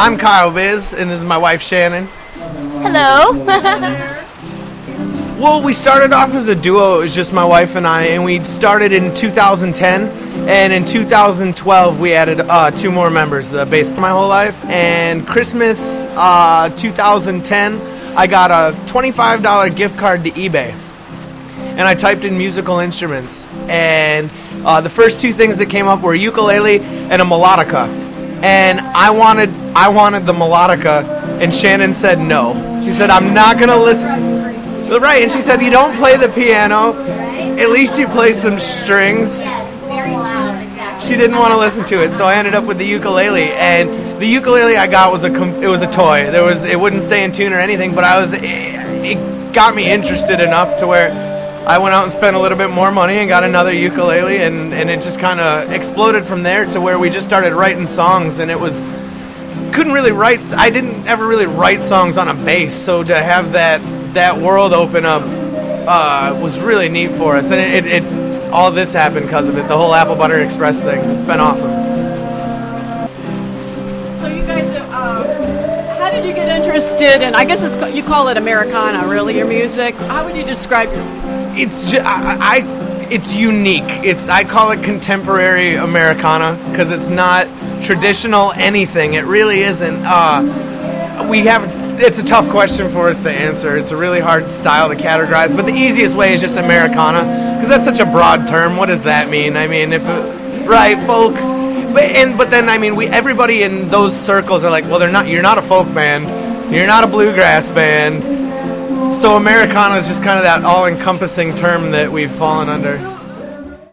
I'm Kyle Biss, and this is my wife Shannon. Hello. Well, we started off as a duo. It was just my wife and I, and we started in 2010. And in 2012, we added uh, two more members, uh, based my whole life. And Christmas uh, 2010, I got a $25 gift card to eBay. And I typed in musical instruments. And uh, the first two things that came up were ukulele and a melodica. And I wanted, I wanted the melodica, and Shannon said no. She said, I'm not to listen. Right, and she said, You don't play the piano, at least you play some strings. She didn't want to listen to it, so I ended up with the ukulele. And the ukulele I got was a com- it was a toy. There was it wouldn't stay in tune or anything, but I was it, it got me interested enough to where I went out and spent a little bit more money and got another ukulele, and and it just kind of exploded from there to where we just started writing songs, and it was couldn't really write. I didn't ever really write songs on a bass, so to have that that world open up uh, was really neat for us, and it, it, it all this happened because of it. The whole Applebutter Express thing. It's been awesome. Interested in? I guess it's you call it Americana, really, your music. How would you describe? It's ju- I, I it's unique. It's I call it contemporary Americana because it's not traditional anything. It really isn't. Uh, we have. It's a tough question for us to answer. It's a really hard style to categorize, but the easiest way is just Americana because that's such a broad term. What does that mean? I mean, if it, right folk, but and but then I mean, we everybody in those circles are like, well, they're not. You're not a folk band. You're not a bluegrass band. So Americana is just kind of that all-encompassing term that we've fallen under.